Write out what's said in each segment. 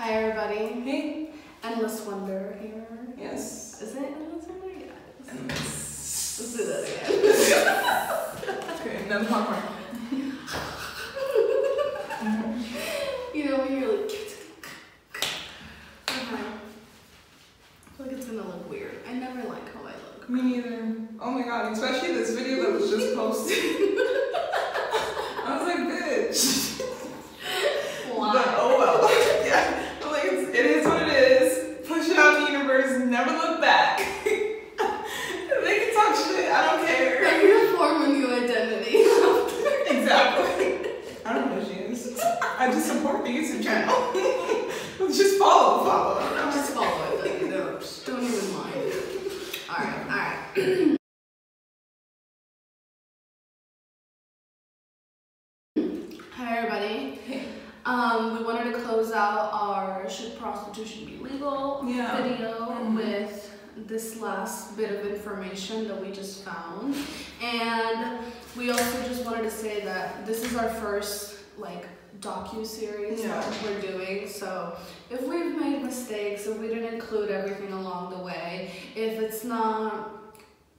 Hi everybody. Hey. Endless Wonder here. Yes. Is it Endless Wonder? Yes. And Let's do that again. okay, another popcorn. you know when you're like. I feel uh-huh. like it's gonna look weird. I never like how I look. Me neither. Oh my god, especially this video that was just posted. I was like, bitch. But oh well. yeah. I'm like, it's, it is what it is. Push it out in the universe. Never look back. they can talk shit. I don't care. Like you're forming new identity. Exactly. I don't know who she is. I just support the YouTube channel. just follow, follow. I don't know. Just follow it. Like, no, just don't even mind. Alright, alright. Hi everybody. Hey. Um, we wanted to close out our should prostitution be legal Yeah. video Mhm. with this last bit of information that we just found. And we also just wanted to say that this is our first like docu series Yeah. that we're doing. So if we've made mistakes, if we didn't include everything along the way, if it's not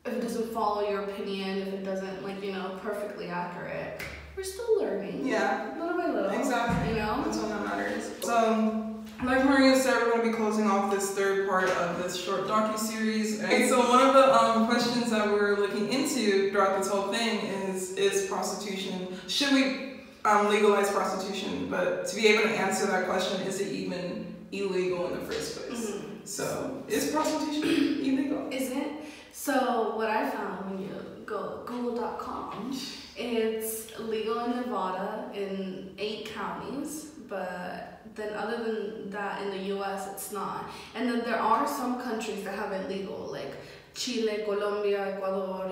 if it doesn't follow your opinion, if it doesn't like, you know, perfectly accurate, we're still learning. Yeah. Little by little. Exactly. You know? That's all that matters. So, like Maria said, we're going to be closing off this third part of this short docu series. And so, one of the um, questions that we're looking into throughout this whole thing is: Is prostitution? Should we um, legalize prostitution? But to be able to answer that question, is it even illegal in the first place? Mhm. So, is prostitution illegal? Isn't so what I found when you go google.com, it's legal in Nevada in eight counties, but then other than that in the US it's not. And then there are some countries that have it legal, like Chile, Colombia, Ecuador,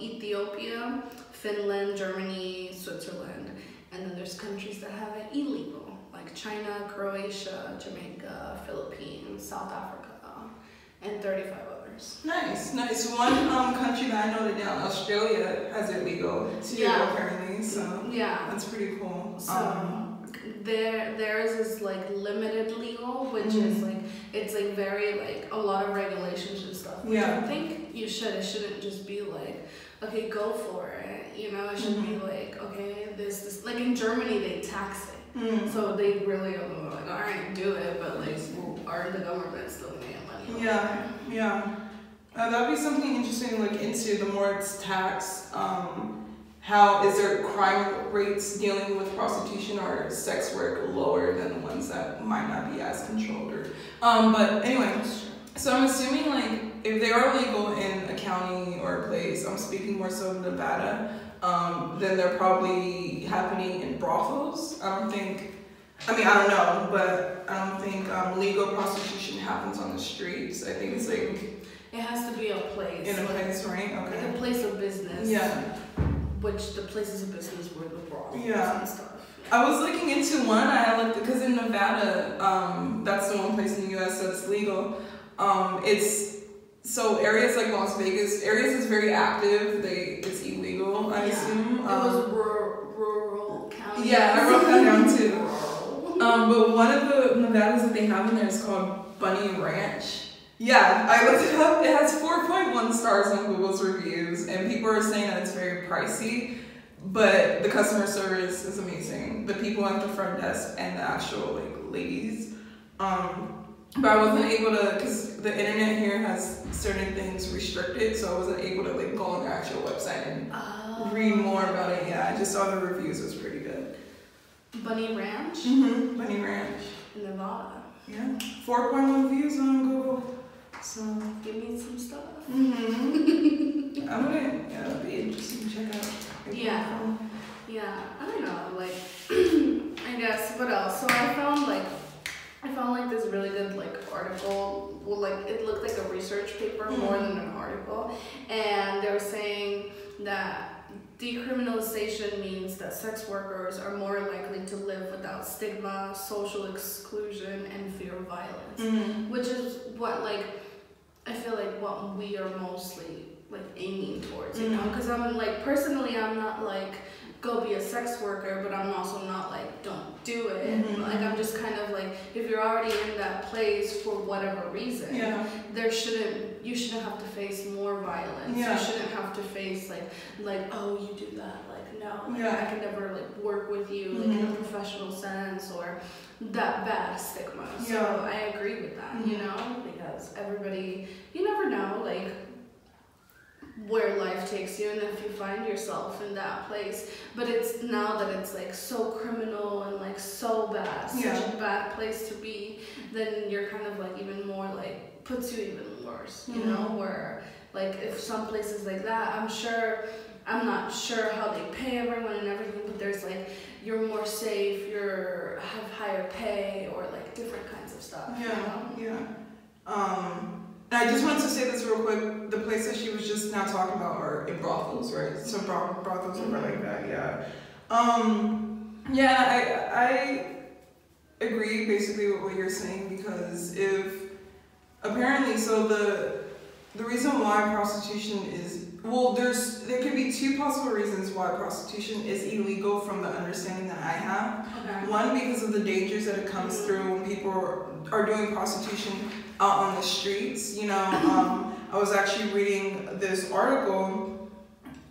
Ethiopia, Finland, Germany, Switzerland. And then there's countries that have it illegal, like China, Croatia, Jamaica, Philippines, South Africa, and 35 others. Nice, nice. One um, country that I noted down, Australia, has it legal too, Yeah. apparently. So, Yeah. that's pretty cool. So Um, their theirs is like limited legal, which is Mhm. like it's like very like a lot of regulations and stuff. Which Yeah. I think you should. It shouldn't just be like, okay, go for it. You know, it should be Mm-hmm. like, okay, this this like in Germany they tax it, mm. so they really are like, all right, do it, but like, well, are the government still making money? Yeah, yeah. Uh, that would be something interesting to look into. The more it's taxed, um, how is there crime rates dealing with prostitution or sex work lower than the ones that might not be as controlled? Or, um, but anyway, so I'm assuming like if they are legal in a county or a place, I'm speaking more so of Nevada, um, then they're probably happening in brothels. I don't think. I mean, I don't know, but I don't think um, legal prostitution happens on the streets. I think it's like It has to be a place. in a like, place, right? like Okay. a place of business. Yeah. Which the places of business were the brothels Yeah. I was looking into one. I looked because in Nevada, um, that's the one place in the U.S. that's legal. Um, it's so areas like Las Vegas, areas is very active. They it's illegal. I Yeah. assume. It Um, was rural, rural county. Yeah, I wrote that down too. Um, but one of the Nevadas that they have in there is called Bunny Ranch. Yeah, I looked it up. It has 4.1 stars on Google's reviews, and people are saying that it's very pricey, but the customer service is amazing. The people at the front desk and the actual like ladies. Um, but I wasn't able to, cause the internet here has certain things restricted, so I wasn't able to like go on their actual website and Oh. read more about it. Yeah, I just saw the reviews. It was pretty good. Bunny Ranch Mm-hmm. Bunny Ranch. Nevada. Yeah, 4.1 views on Google. So, Give me some stuff. mm-hmm. I'm gonna, yeah, that'd be interesting to check out. Yeah. Yeah, I don't know, like, I guess, what else? So I found, like, I found, like, this really good, like, article. Well, like, it looked like a research paper more than an article. And they were saying that decriminalization means that sex workers are more likely to live without stigma, social exclusion, and fear of violence. Mm-hmm. Which is what, like, I feel like what we are mostly like aiming towards, you know? Mhm. Because I'm like personally, I'm not like go be a sex worker, but I'm also not like don't do it. Mhm. Like I'm just kind of like if you're already in that place for whatever reason, Yeah. there shouldn't you shouldn't have to face more violence. Yeah. You shouldn't have to face like like oh you do that like no like, Yeah. I can never like work with you like in a Mhm. professional sense or that bad stigma. So Yeah. I agree with that. You Mhm. know because everybody you never know like where life takes you and if you find yourself in that place but it's now that it's like so criminal and like so bad such Yeah. a bad place to be then you're kind of like even more like puts you even worse you know Mhm. where like if some places like that i'm sure i'm not sure how they pay everyone and everything but there's like you're more safe you're have higher pay or like different kinds of stuff you Yeah, know? yeah. Um, and I just wanted to say this real quick. The place that she was just now talking about are in brothels, right? So bro- brothels are like that, yeah. Um, yeah, I I agree basically with what you're saying because if apparently so the the reason why prostitution is well there's there could be two possible reasons why prostitution is illegal from the understanding that I have. okay One, because of the dangers that it comes through when people are doing prostitution out on the streets. You know, um, I was actually reading this article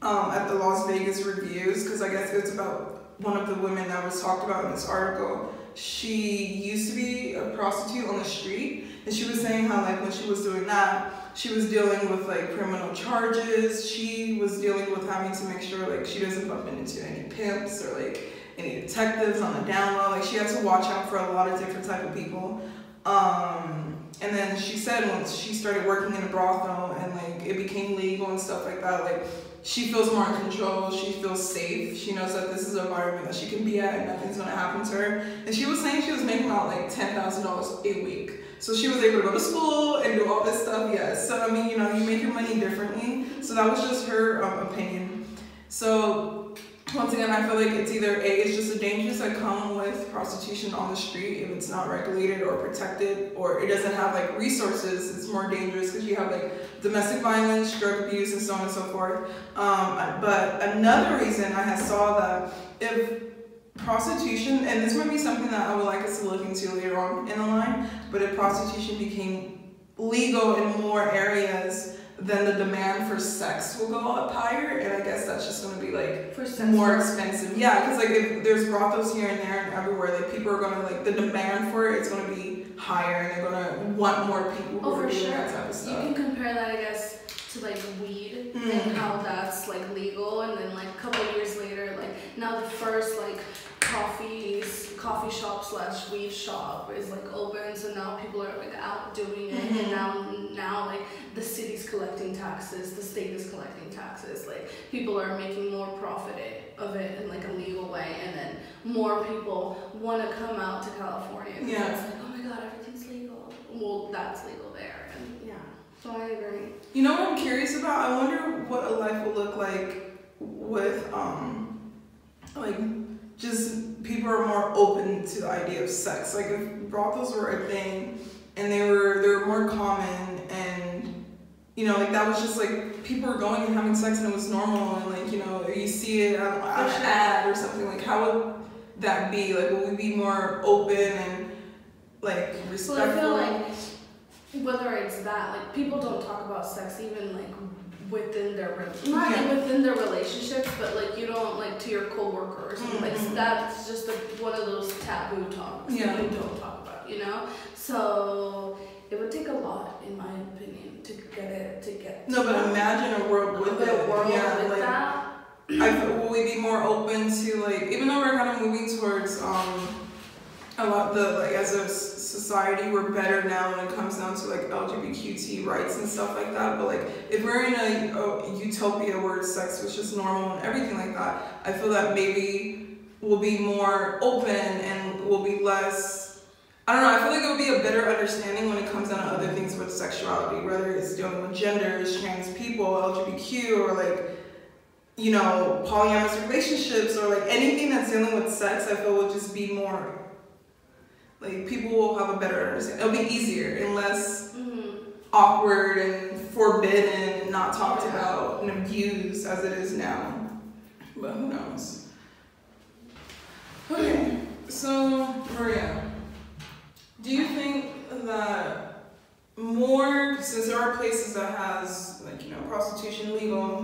um, at the Las Vegas Reviews because I guess it's about one of the women that was talked about in this article. She used to be a prostitute on the street, and she was saying how like when she was doing that, she was dealing with like criminal charges. She was dealing with having to make sure like she doesn't bump into any pimps or like any detectives on the down low. Like she had to watch out for a lot of different type of people. Um, and then she said once she started working in a brothel and like it became legal and stuff like that, like she feels more in control. She feels safe. She knows that this is an environment that she can be at and nothing's gonna happen to her. And she was saying she was making about like ten thousand dollars a week. So she was able to go to school and do all this stuff. Yes. So I mean, you know, you make your money differently. So that was just her um, opinion. So once again, I feel like it's either A, it's just the dangers that come with prostitution on the street if it's not regulated or protected, or it doesn't have like resources, it's more dangerous because you have like domestic violence, drug abuse, and so on and so forth. Um, but another reason I saw that if prostitution, and this might be something that I would like us to look into later on in the line, but if prostitution became legal in more areas, then the demand for sex will go up higher, and I guess that's just gonna be like for more expensive. Yeah, because like if there's brothels here and there and everywhere, like people are gonna like the demand for it, it is gonna be higher, and they're gonna want more people Oh, for sure. that type of You can compare that, I guess, to like weed Mm. and how that's like legal, and then like a couple of years later, like now the first like coffee coffee shop slash weed shop is like open, so now people are like out doing it, Mhm. and now now like the city's collecting taxes, the state is collecting taxes, like people are making more profit of it in like a legal way, and then more people want to come out to California. Yeah. It's like oh my god, everything's legal. Well, that's legal there, and yeah. So I agree. You know what I'm curious about? I wonder what a life will look like with um like just people are more open to the idea of sex. Like if brothels were a thing and they were they were more common you know like that was just like people were going and having sex and it was normal and like you know you see it on, on For an ad or something like how would that be like would we be more open and like So respectful I feel like whether it's that, like people don't talk about sex even like within their re- not Yeah. within their relationships, but like you don't like to your coworker or something. Mhm. Like that's just a, one of those taboo talks Yeah. that you don't talk about, you know. So it would take a lot, in my opinion, to get it to get. no but imagine a world with with it a world yeah with like that. I feel, will we be more open to like even though we're kind of moving towards um a lot the like as a society we're better now when it comes down to like LGBTQ rights and stuff like that but like if we're in a, a utopia where sex was just normal and everything like that I feel that maybe we'll be more open and we'll be less I don't know I feel like it would be a better understanding when it comes down to other things with sexuality whether it's dealing with genders trans people LGBTQ or like you know, polyamorous relationships or like anything that's dealing with sex, I feel would just be more like people will have a better understanding. It'll be easier and less Mhm. awkward and forbidden and not talked about and abused as it is now. But who knows? Okay, so Maria, do you think that more, since there are places that has like you know prostitution legal,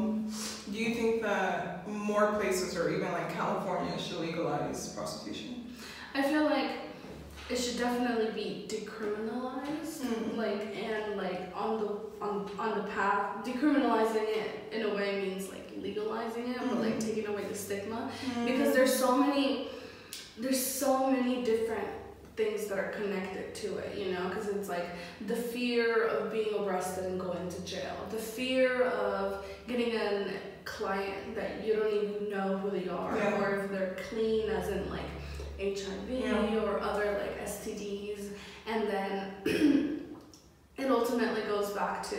do you think that more places or even like California should legalize prostitution? I feel like it should definitely be decriminalized, Mm. like and like on the on on the path. Decriminalizing it in a way means like legalizing it, but like Mhm. taking away the stigma Mm. because there's so many there's so many different things that are connected to it you know because it's like the fear of being arrested and going to jail the fear of getting a client that you don't even know who they are Yeah. or if they're clean as in like hiv Yeah. or other like stds and then it ultimately goes back to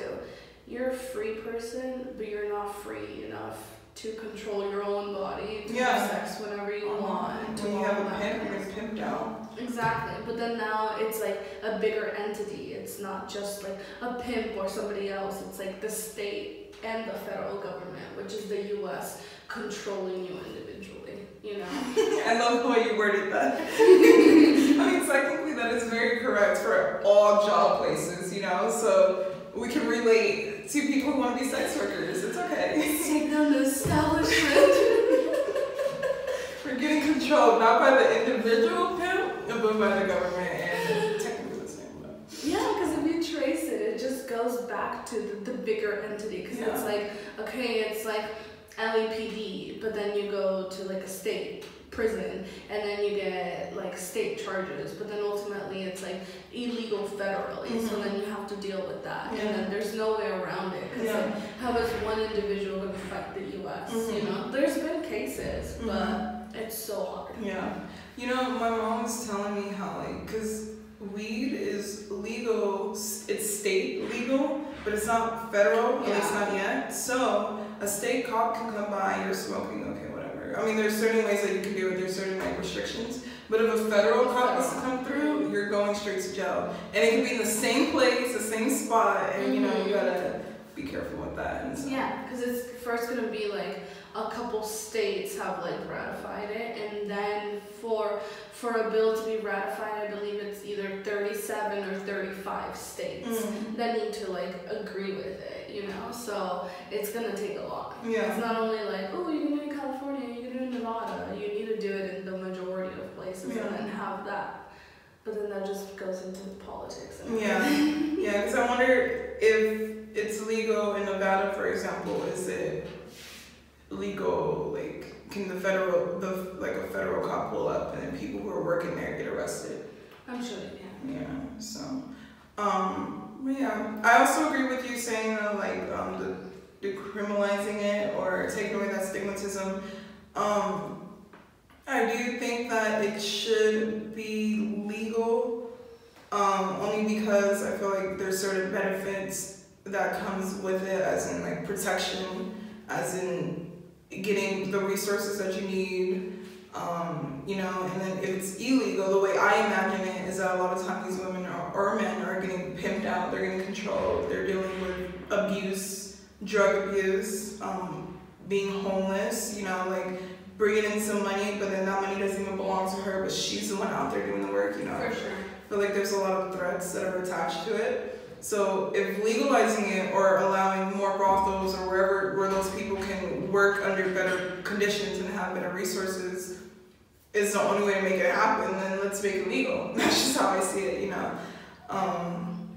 you're a free person but you're not free enough to control your own body to Yeah. have sex whenever you want to When you have a pimp, you're pimped out. Exactly, but then now it's like a bigger entity. It's not just like a pimp or somebody else. It's like the state and the federal government, which is the U.S. controlling you individually. You know. I love the way you worded that. I mean, technically, that is very correct for all job places, you know? So we can relate to people who want to be sex workers. It's okay. Take down the establishment. We're getting controlled not by the individual by the government, and technically the same. But yeah, because if you trace it, it just goes back to the, the bigger entity. Because it's like okay, it's like LAPD, but then you go to like a state prison and then you get like state charges but then ultimately it's like illegal federally so Mhm. then you have to deal with that Yeah. and then there's no way around it because Yeah. like, how is one individual going to fight the us you Mhm. know there's been cases Mhm. but so hard Yeah. You know, my mom was telling me how, like, because weed is legal, it's state legal, but it's not federal, at least not yet. So, a state cop can come by, you're smoking, okay, whatever. I mean, there's certain ways that you can do it, there's certain, like, restrictions. But if a federal cop was to come through, you're going straight to jail. And it can be in the same place, the same spot, and, you know, you Mhm. gotta be careful with that. And so. Yeah, because it's first gonna be like a couple states have like ratified it, and then for for a bill to be ratified, I believe it's either thirty-seven or thirty-five states Mm. that need to like agree with it. You know, so it's gonna take a lot. Yeah. It's not only like oh you can do it in California, you can do it in Nevada. You need to do it in the majority of places, Yeah. and then have that. But then that just goes into politics. And Yeah. Yeah, because I wonder if it's legal in Nevada, for example, is it legal? Like, can the federal, the like a federal cop pull up and then people who are working there get arrested? I'm sure they can. Yeah. So, um, yeah, I also agree with you saying that like um the decriminalizing it or taking away that stigmatism. Um, I do think that it should be legal, um, only because I feel like there's certain benefits that comes with it, as in like protection, as in getting the resources that you need, um, you know, and then if it's illegal, the way I imagine it is that a lot of times these women are, or men are getting pimped out, they're getting controlled, they're dealing with abuse, drug abuse, um, being homeless, you know, like bringing in some money, but then that money doesn't even belong to her, but she's the one out there doing the work, you know. For sure. Feel like there's a lot of threats that are attached to it. So if legalizing it or allowing more brothels or wherever where those work under better conditions and have better resources is the only way to make it happen, then let's make it legal. That's just how I see it, you know. Um,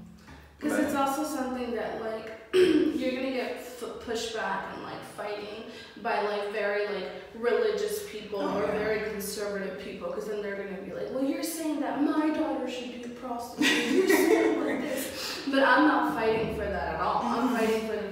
Because but- it's also something that like you're gonna get f- pushed back and like fighting by like very like religious people Oh, or yeah. very conservative people. Because then they're gonna be like, well, you're saying that my daughter should be a prostitute. You're saying like this, but I'm not fighting for that at all. I'm Mhm. fighting for the people that are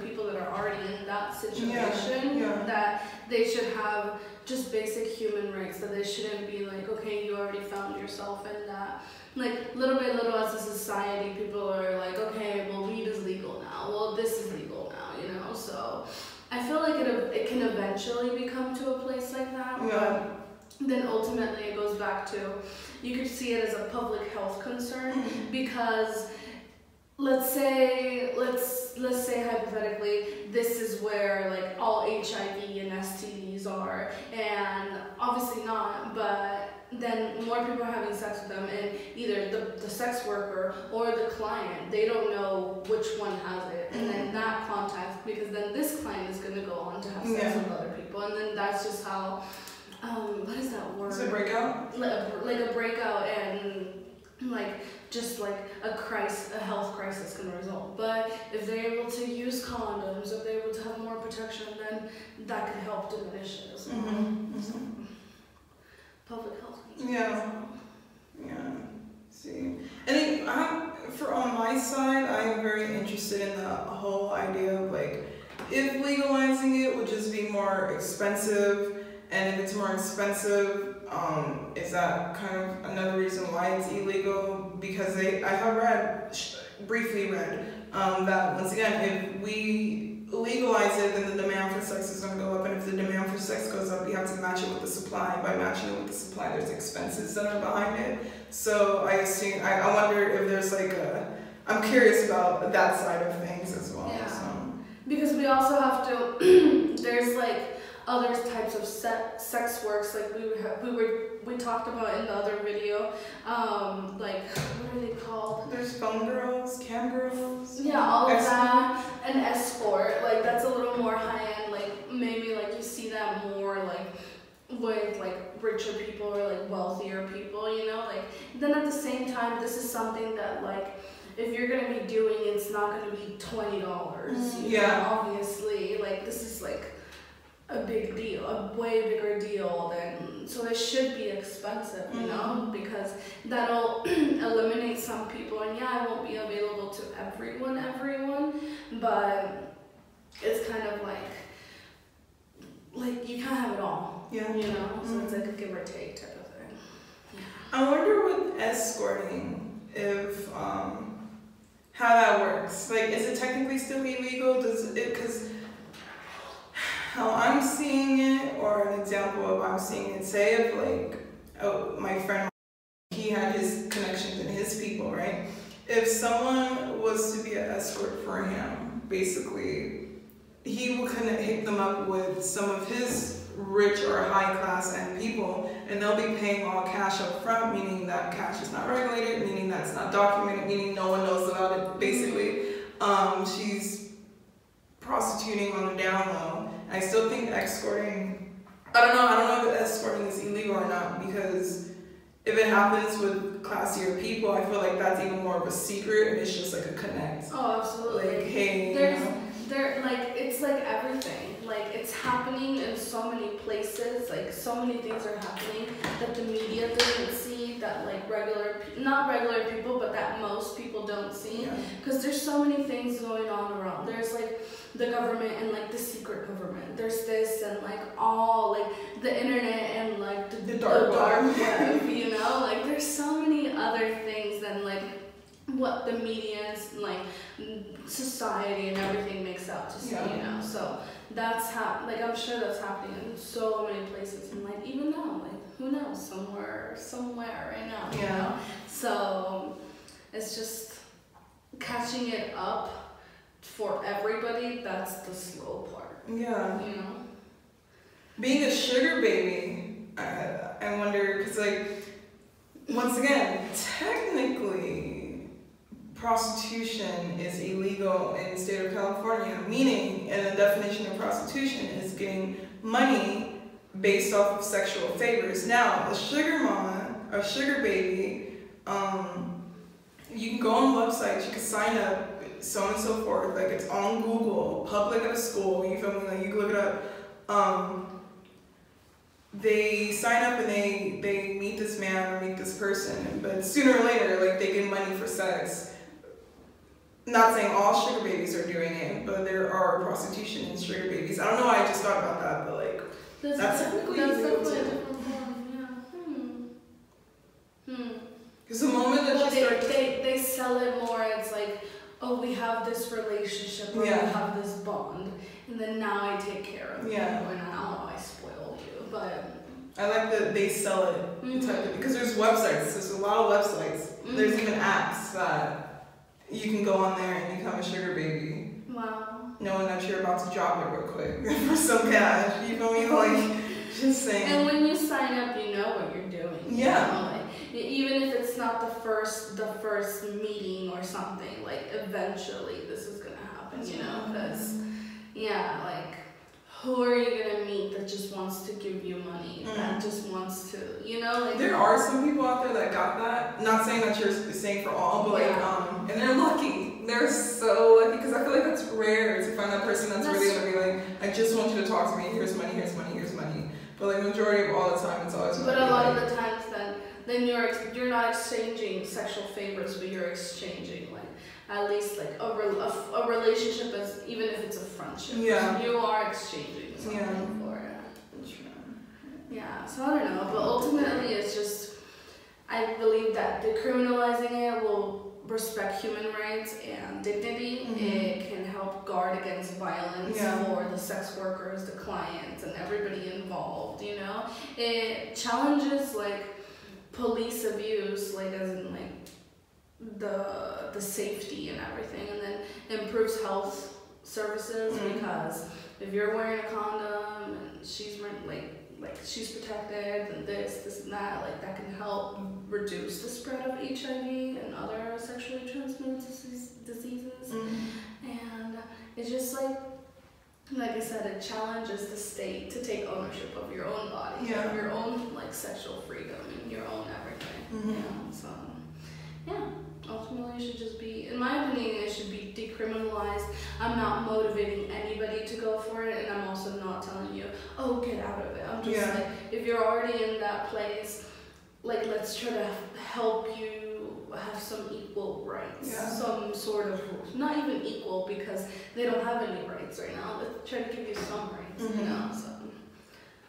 already in that situation. yeah. That they should have just basic human rights. That they shouldn't be like, okay, you already found yourself in that like little by little as a society people are like okay well weed is legal now well this is legal now you know so i feel like it, it can eventually become to a place like that Yeah. but then ultimately it goes back to you could see it as a public health concern mm-hmm. because let's say let's let's say hypothetically this is where like all hiv and stds are and obviously not but then more people are having sex with them, and either the, the sex worker or the client, they don't know which one has it, and then that contact, because then this client is gonna go on to have sex Yeah. with other people, and then that's just how, um, what is that word? Is it breakout? like a, like a breakout and like just like a crisis, a health crisis can result. But if they're able to use condoms, if they're able to have more protection, then that could help diminish it as well. Mhm, So, mhm. public health. Yeah. Yeah. See, I think I'm for on my side, I am very interested in the whole idea of like if legalizing it would just be more expensive, and if it's more expensive, um, is that kind of another reason why it's illegal? Because they, I have read, briefly read, um, that once again, if we legalize it, then the demand for sex is going to go up, and if the demand for sex goes up, you have to match it with the supply. By matching it with the supply, there's expenses that are behind it. So I assume, I, I wonder if there's like a, I'm curious about that side of things as well. Yeah. So. Because we also have to, there's like other types of se- sex works, like we were, we were we talked about in the other video, um, like what are they called? There's phone girls, cam girls. Yeah, all of Escort. that. An escort, like that's a little more high end. Like maybe like you see that more like with like richer people or like wealthier people, you know. Like then at the same time, this is something that like if you're gonna be doing, it's not gonna be twenty dollars. Mm, you know, yeah. obviously, like this is like a big deal, a way bigger deal than so it should be expensive, you know, because that'll eliminate some people and yeah, it won't be available to everyone, everyone, but it's kind of like like you can't have it all, Yeah. you know, so it's like a give or take type of thing. Yeah. I wonder with escorting if um how that works. Like, is it technically still illegal? Does it because how I'm seeing it, or an example of I'm seeing it. Say if like oh my friend he had his connections and his people, right? If someone was to be an escort for him, basically, he will kind of hit them up with some of his rich or high class end people, and they'll be paying all cash up front, meaning that cash is not regulated, meaning that's not documented, meaning no one knows about it. Basically, um, she's prostituting on the down low. I still think escorting. I don't know. I don't know if escorting is illegal or not because if it happens with classier people, I feel like that's even more of a secret, and it's just like a connect. Oh, absolutely. Like, hey, you There's know. there like it's like everything. Like it's happening in so many places. Like so many things are happening that the media doesn't see. That like regular, pe- not regular people, but that most people don't see. Yeah. Because there's so many things going on around. There's like the government and like the secret government. There's this and like all like the internet and like the, The dark web. web. You know, like there's so many other things than like what the media is like society and everything makes out to see. Yeah. You know, so that's how like I'm sure that's happening in so many places and like even now like who knows somewhere somewhere right now. You Yeah. know, so it's just catching it up for everybody, that's the slow part, Yeah. you know? Being a sugar baby, I, I wonder, because, like, once again, technically, prostitution is illegal in the state of California, meaning, and the definition of prostitution is getting money based off of sexual favors. Now, a sugar mama, a sugar baby, um, you can go on websites, you can sign up, so on and so forth. Like it's on Google, public at a school. You feel me? Like you can look it up. Um, they sign up and they they meet this man or meet this person, but sooner or later, like they get money for sex. Not saying all sugar babies are doing it, but there are prostitution and sugar babies. I don't know why I just thought about that, but like That's, That's technically that's illegal too. yeah. Hmm. Hmm. because the moment that Well, you they, start, they, they sell it more, it's like, oh, we have this relationship, or Yeah. we have this bond, and then now I take care of Yeah. you, and I, oh, I spoiled you, but... I like that they sell it mm-hmm. type of, because there's websites. There's a lot of websites. There's mm-hmm. even apps that you can go on there and become a sugar baby, Wow. knowing that you're about to drop it real quick for some cash. You feel me? Like just saying. And when you sign up, you know what you're doing. you Yeah. know, like, e- even if it's not the first the first meeting or something, like eventually this is gonna happen, you know, because yeah, like who are you gonna meet that just wants to give you money, that just wants to, you know, like There are some people out there that got that. Not saying that you're saying for all, but like, um, and they're lucky. They're so lucky because I feel like that's rare to find that person that's, really That's- gonna be like, I just want you to talk to me. Here's money. Here's money. Here's money. But like majority of all the time, it's always. But a lot like, of the times, then you're ex- you're not exchanging sexual favors, but you're exchanging like at least like a, re- a, f- a relationship as even if it's a friendship. Yeah. You are exchanging something Yeah. for it. Yeah. So I don't know, but ultimately it's just I believe that decriminalizing it will respect human rights and dignity. Mhm. It can help guard against violence Yeah. for the sex workers, the clients, and everybody involved. You know, it challenges like police abuse, like as in like the the safety and everything, and then improves health services Mhm. because if you're wearing a condom and she's wearing- like like she's protected and this this and that like that can help reduce the spread of HIV and other sexually transmitted disease, diseases Mm. and it's just like like I said, it challenges the state to take ownership of your own body, Yeah. of your own like sexual freedom and your own everything. Mhm. You know, so yeah. Ultimately, it should just be, in my opinion, it should be decriminalized. I'm not motivating anybody to go for it, and I'm also not telling you, oh, get out of it. I'm just Yeah. like, if you're already in that place, like let's try to help you have some equal rights, Yeah. some sort of not even equal because they don't have any rights right now. But try to give you some rights, Mhm. you know. So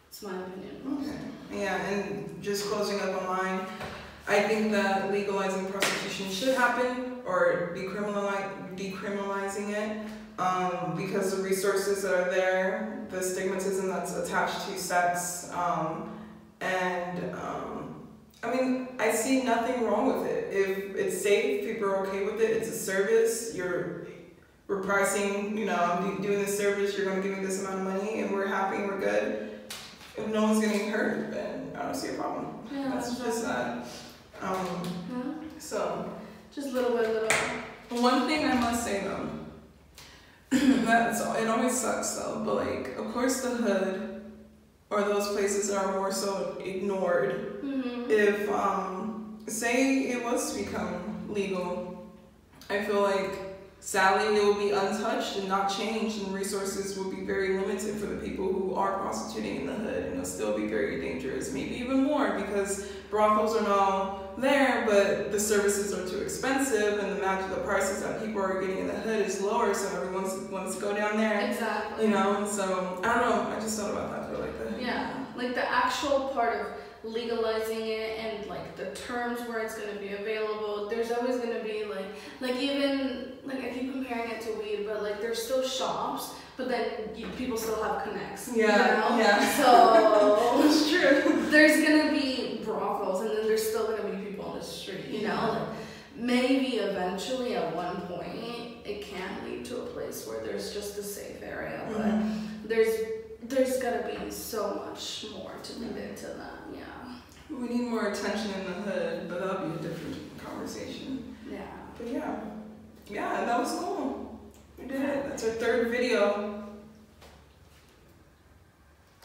it's my opinion. Okay. Yeah, and just closing up on mine, I think that legalizing prostitution should happen or decriminalizing it um, because the resources that are there, the stigmatism that's attached to sex, um, and um, I mean, I see nothing wrong with it. If it's safe, people are okay with it, it's a service, you're we're pricing, you know, I'm doing this service, you're gonna give me this amount of money, and we're happy and we're good. If no one's getting hurt, then I don't see a problem. Yeah, That's just that. Um, Yeah. so, Just little bit, little. one thing I must say though, that's it always sucks though, but like, of course, the hood or those places are more so ignored. Mm-hmm. If, um, say it was to become legal, I feel like sadly it will be untouched and not changed, and resources will be very limited for the people who are prostituting in the hood, and it'll still be very dangerous, maybe even more because brothels are now there, but the services are too expensive, and the match of the prices that people are getting in the hood is lower, so everyone wants, to go down there, Exactly. you know. And so I don't know. I just thought about that for like the Yeah, like the actual part of legalizing it and like the terms where it's gonna be available. There's always gonna be like, like even like I keep comparing it to weed, but like there's still shops, but then you, people still have connects. you Yeah, know? yeah. So It's true. there's gonna be brothels, and then there's still gonna be people on the street. You know, like maybe eventually at one point it can lead to a place where there's just a safe area, but Mhm. there's there's gotta be so much more to lead into that. Yeah. We need more attention in the hood, but that'll be a different conversation. Yeah. But yeah, yeah, that was cool. We did it. That's our third video.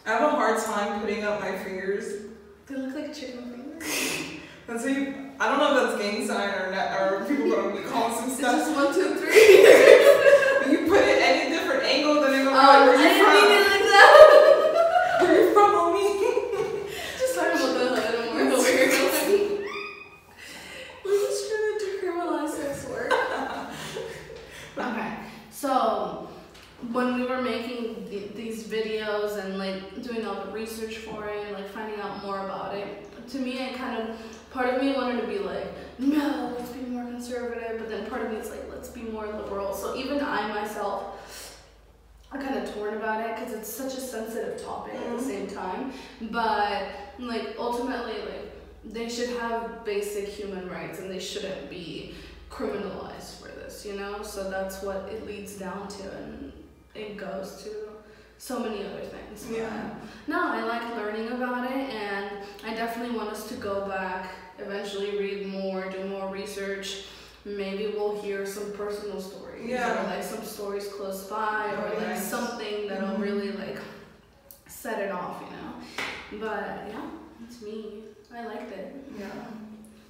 I have a hard time putting up my fingers. They look like chicken fingers. That's how you, I don't know if that's gang sign or not, or people gonna be calling some It's stuff. just one, two, three. You put it any different angle, then they're oh, gonna be like, where you from? mean it like that. Where you from, homie? just talking about the hood and we're over here going. We're just trying to decriminalize sex work. okay, so when we were making th- these videos and like doing all the research for it, like finding out more about it, to me, it kind of part of me wanted to be like, no, let's be more conservative, but then part of me is like, let's be more liberal. So even I myself, I'm kind of torn about it because it's such a sensitive topic at the Mhm. same time. But like ultimately, like they should have basic human rights and they shouldn't be criminalized for this, you know. So that's what it leads down to, and it goes to so many other things. But Yeah. No, I like learning about it, and I definitely want us to go back, eventually read more, do more research. Maybe we'll hear some personal stories, Yeah. or like some stories close by, or like something that'll Mhm. really like set it off, you know. But yeah, it's me. I liked it. Yeah.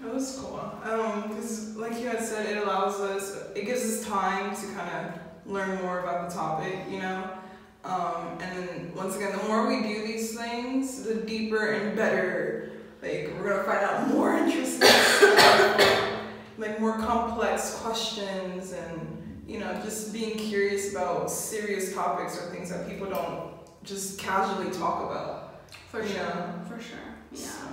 That was cool. Um, because like you had said, it allows us, it gives us time to kind of learn more about the topic, you know. Um, and then once again, the more we do these things, the deeper and better. Like we're gonna find out more interesting stuff, like more complex questions, and you know, just being curious about serious topics or things that people don't just casually talk about. For sure. Yeah. For sure. Yeah. So,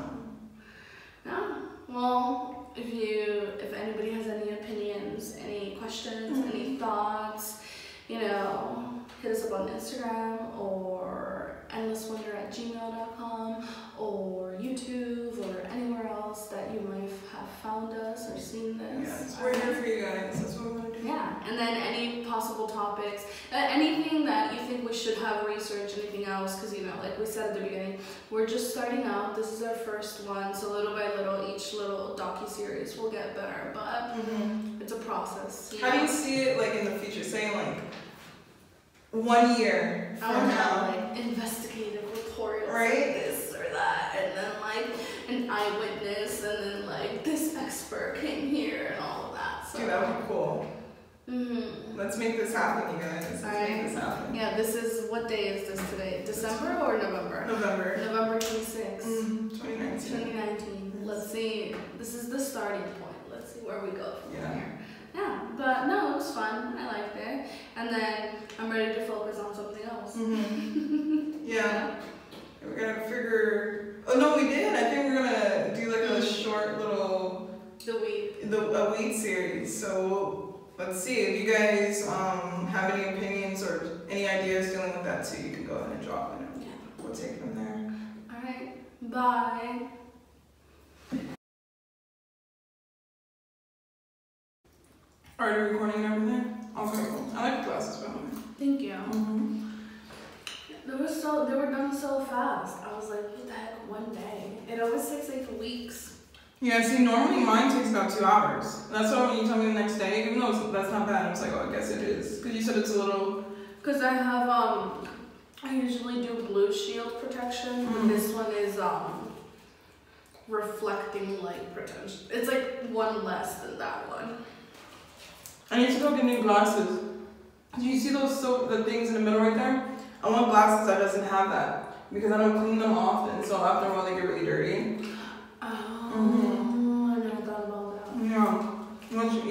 Yeah. Well, if you, if anybody has any opinions, any questions, Mhm. any thoughts, you know, hit us up on Instagram or endlesswonder at gmail.com or YouTube or anywhere else that you might have found us seen this. yes, we're here for you guys. That's what we want to do. Yeah, and then any possible topics, uh, anything that you think we should have research, anything else, because you know, like we said at the beginning, we're just starting out. This is our first one, so little by little, each little docu series will get better, but Mhm. it's a process. How do you see it like in the future? Saying like one year I from have now, like investigative reports, Right? like this or that, and then like an eyewitness, and then like this expert came here and all of that. So. dude, that would be cool. hmm Let's make this happen, you guys. Let's Alright. make this happen. Yeah, this is what day is this today? December or November? November November 26th, mm, 2019. 2019. Let's see. This is the starting point. Let's see where we go from Yeah. here. Yeah, but no, it was fun. I liked it. And then I'm ready to focus on something else. hmm Yeah. We're gonna figure. Oh no, we did. I think we're gonna do like a Mhm. short little The week. the a weed series. So let's see if you guys um, have any opinions or any ideas dealing with that too. You can go ahead and drop it. Yeah. We'll take it from there. All right. Bye. Are you recording and everything? Okay, cool. I like the glasses, by the way. Thank you. Mm-hmm. They was so they were done so fast. I was like, what the heck, one day. It always takes like weeks. Yeah, see, normally mine takes about two hours. That's why when you tell me the next day, even though that's not bad, I was like, oh, I guess it is. Because you said it's a little. Cause I have um, I usually do blue shield protection, but Mm. this one is um, reflecting light protection. It's like one less than that one. I need to go get new glasses. Do you see those so the things in the middle right there? I want glasses that doesn't have that because I don't clean them often, so after a while they get really dirty. Oh, Mhm. I never thought about that. Yeah.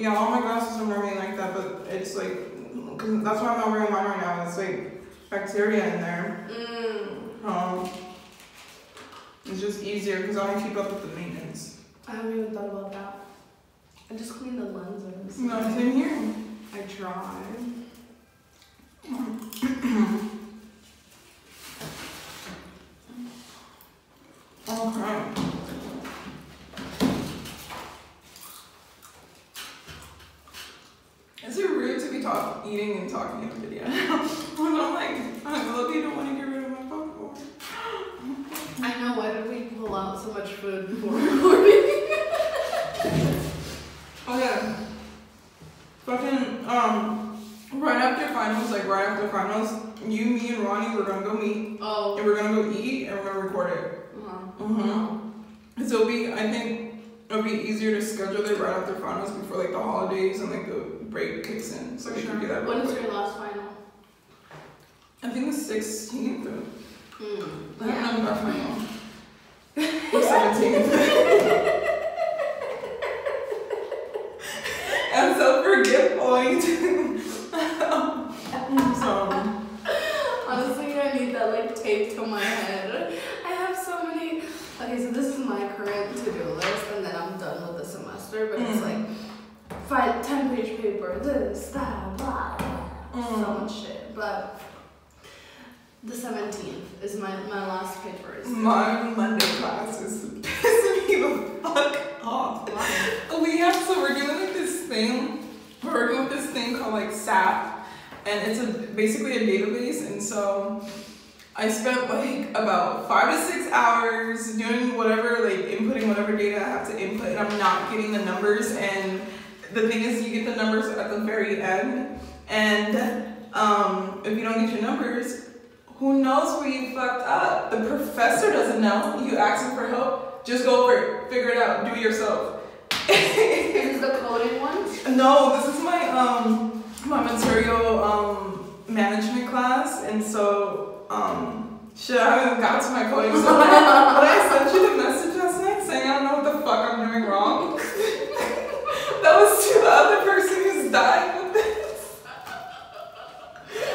Yeah, all my glasses are normally like that, but it's like, cause that's why I'm not wearing mine right now. It's like bacteria in there. Mm, Um, it's just easier because I don't keep up with the maintenance. I haven't even thought about that. I just clean the lenses. No, same here. I try. Okay. Is it rude to be talk, eating and talking in a video? when I'm like, I you, don't want to get rid of my popcorn. I know. Why did we pull out so much food before recording? Oh yeah. Fucking um, right after finals, like right after finals, you, me, and Ronnie, we're gonna go meet, oh. and we're gonna go eat, and we're gonna record it. Mm-hmm. So it'll be, I think, it'll be easier to schedule it right after finals before like the holidays and like the break kicks in. So For we sure. can do that. When is your last final? I think the 16th. Or, Mm. I don't know about final. Or 17th. I'm so forgetful. so, Honestly, I need that like tape to my head. I have so many. Okay, so this is my current to-do list, and then I'm done with the semester. But it's Mm. like five, ten page paper, this, that, blah, blah. so Mm. much shit. But the 17th is my my last paper. Is my Monday class is pissing me the fuck off. Why? We have so we're doing like this thing. We're working with this thing called like SAP, and it's a basically a database, and so I spent like about five to six hours doing whatever, like inputting whatever data I have to input, and I'm not getting the numbers. And the thing is, you get the numbers at the very end, and um, if you don't get your numbers, who knows where you fucked up? The professor doesn't know. You ask him for help, just go for it, figure it out, do it yourself. Is the coding one? No, this is my um my material um management class, and so um shit, I haven't got to my coding. So when I sent you the message last night saying I don't know what the fuck I'm doing wrong, that was to the other person who's dying with this.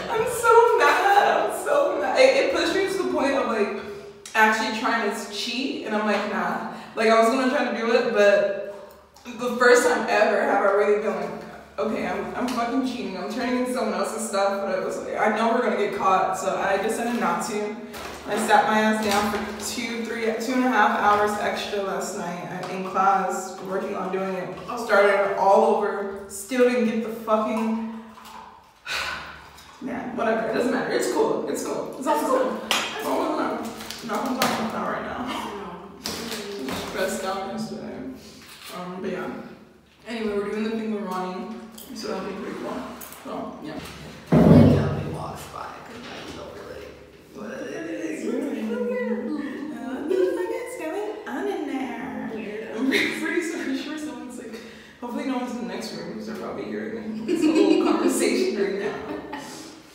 I'm so mad. I'm so mad. It, it pushed me to the point of like actually trying to cheat, and I'm like, nah. Like I was gonna try to do it, but the first time ever have I really been like, okay, I'm, I'm fucking cheating. I'm turning in someone else's stuff, but it was like, I know we're gonna get caught, so I decided not to. I sat my ass down for two, three, two and a half hours extra last night in class, working on doing it. I started all over, still didn't get the fucking. Man, whatever. It doesn't matter. It's cool. It's cool. It's all cool. Oh, no. Not what I'm talking about that right now. Stressed out yesterday. Um, but yeah. Anyway, we're doing the thing with Ronnie, so that'll be pretty cool. So yeah. When Kelly walks by, because I don't really. What it is. Uh, what the fuck going on in there? Weird. I'm pretty so- sure someone's like, hopefully no one's in the next room because they're probably hearing this whole conversation right now.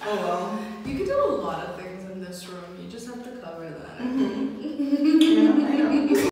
Oh well. You could do a lot of things in this room.